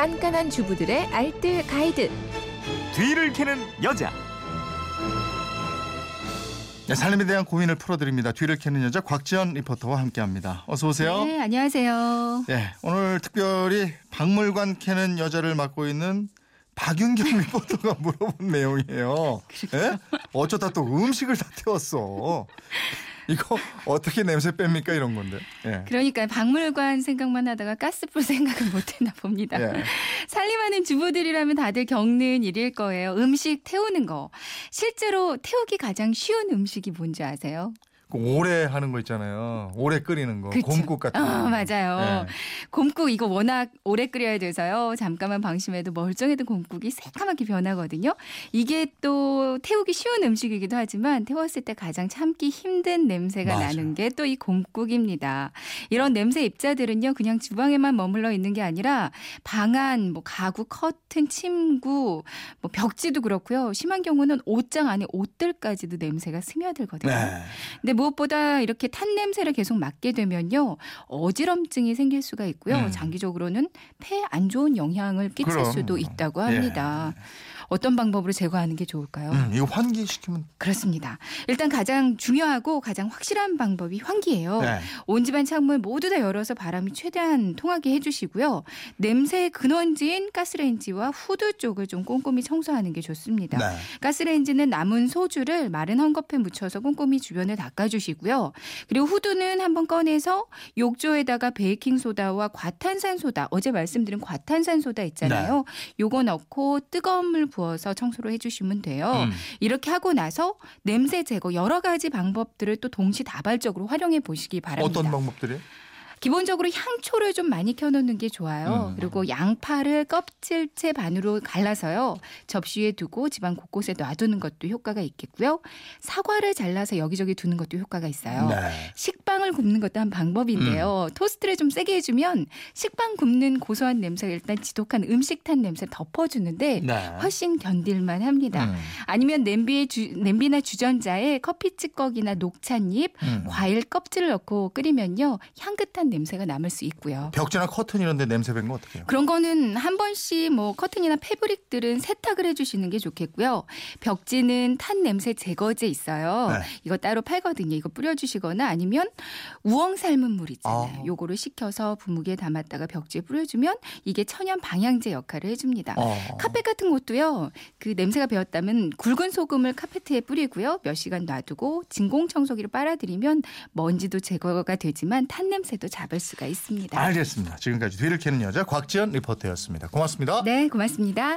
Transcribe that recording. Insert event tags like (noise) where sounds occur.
깐깐한 주부들의 알뜰 가이드. 뒤를 캐는 여자. 네, 삶에 대한 고민을 풀어드립니다. 뒤를 캐는 여자 곽지연 리포터와 함께합니다. 어서 오세요. 네, 안녕하세요. 네, 오늘 특별히 박물관 캐는 여자를 맡고 있는 박윤경 (laughs) 리포터가 물어본 내용이에요. 예? 어쩌다 또 음식을 다 태웠어. 이거 어떻게 냄새 뺍니까 이런 건데. 예. 그러니까 박물관 생각만 하다가 가스불 생각을 (laughs) 못했나 봅니다. 예. 살림하는 주부들이라면 다들 겪는 일일 거예요. 음식 태우는 거. 실제로 태우기 가장 쉬운 음식이 뭔지 아세요? 그 오래 하는 거 있잖아요. 오래 끓이는 거. 그쵸. 곰국 같은 거. 아, 맞아요. 예. 곰국 이거 워낙 오래 끓여야 돼서요. 잠깐만 방심해도 멀쩡했던 곰국이 새까맣게 변하거든요. 이게 또 태우기 쉬운 음식이기도 하지만 태웠을 때 가장 참기 힘든 냄새가 맞아. 나는 게 또 이 곰국입니다. 이런 냄새 입자들은요. 그냥 주방에만 머물러 있는 게 아니라 방안, 뭐 가구, 커튼, 침구, 뭐 벽지도 그렇고요. 심한 경우는 옷장 안에 옷들까지도 냄새가 스며들거든요. 네. 근데 무엇보다 이렇게 탄 냄새를 계속 맡게 되면요 어지럼증이 생길 수가 있고요 음. 장기적으로는 폐에 안 좋은 영향을 끼칠 그럼. 수도 있다고 합니다. 어떤 방법으로 제거하는 게 좋을까요? 음, 이거 환기시키면 그렇습니다. 일단 가장 중요하고 가장 확실한 방법이 환기예요. 네. 온 집안 창문 모두 다 열어서 바람이 최대한 통하게 해주시고요. 냄새의 근원지인 가스레인지와 후드 쪽을 좀 꼼꼼히 청소하는 게 좋습니다. 네. 가스레인지는 남은 소주를 마른 헝겊에 묻혀서 꼼꼼히 주변을 닦아주시고요. 그리고 후드는 한번 꺼내서 욕조에다가 베이킹 소다와 과탄산소다, 어제 말씀드린 과탄산소다 있잖아요. 요거 넣고 뜨거운 물 부 어서 청소를 해주시면 돼요. 음. 이렇게 하고 나서 냄새 제거 여러 가지 방법들을 또 동시다발적으로 활용해 보시기 바랍니다. 어떤 방법들이? 기본적으로 향초를 좀 많이 켜놓는 게 좋아요. 음. 그리고 양파를 껍질째 반으로 갈라서요. 접시에 두고 집안 곳곳에 놔두는 것도 효과가 있겠고요. 사과를 잘라서 여기저기 두는 것도 효과가 있어요. 네. 식빵을 굽는 것도 한 방법인데요. 토스트를 좀 세게 해주면 식빵 굽는 고소한 냄새가 일단 지독한 음식 탄 냄새 덮어주는데 네. 훨씬 견딜만 합니다. 음. 아니면 냄비에 주, 냄비나 주전자에 커피 찌꺼기나 녹차잎, 음. 과일 껍질을 넣고 끓이면요 향긋한 냄새가 남을 수 있고요. 벽지나 커튼 이런 데 냄새 뺀거 어떻게 해요? 그런 거는 한 번씩 뭐 커튼이나 패브릭들은 세탁을 해주시는 게 좋겠고요. 벽지는 탄 냄새 제거제 있어요. 네. 이거 따로 팔거든요. 이거 뿌려주시거나 아니면 우엉 삶은 물 있잖아요. 아. 요거를 식혀서 부무기에 담았다가 벽지에 뿌려주면 이게 천연 방향제 역할을 해줍니다. 어. 카펫 같은 것도요. 그 냄새가 배었다면 굵은 소금을 카페트에 뿌리고요. 몇 시간 놔두고 진공 청소기로 빨아들이면 먼지도 제거가 되지만 탄 냄새도 잡을 수가 있습니다. 알겠습니다. 지금까지 뒤를 캐는 여자 곽지연 리포터였습니다. 고맙습니다. 네, 고맙습니다.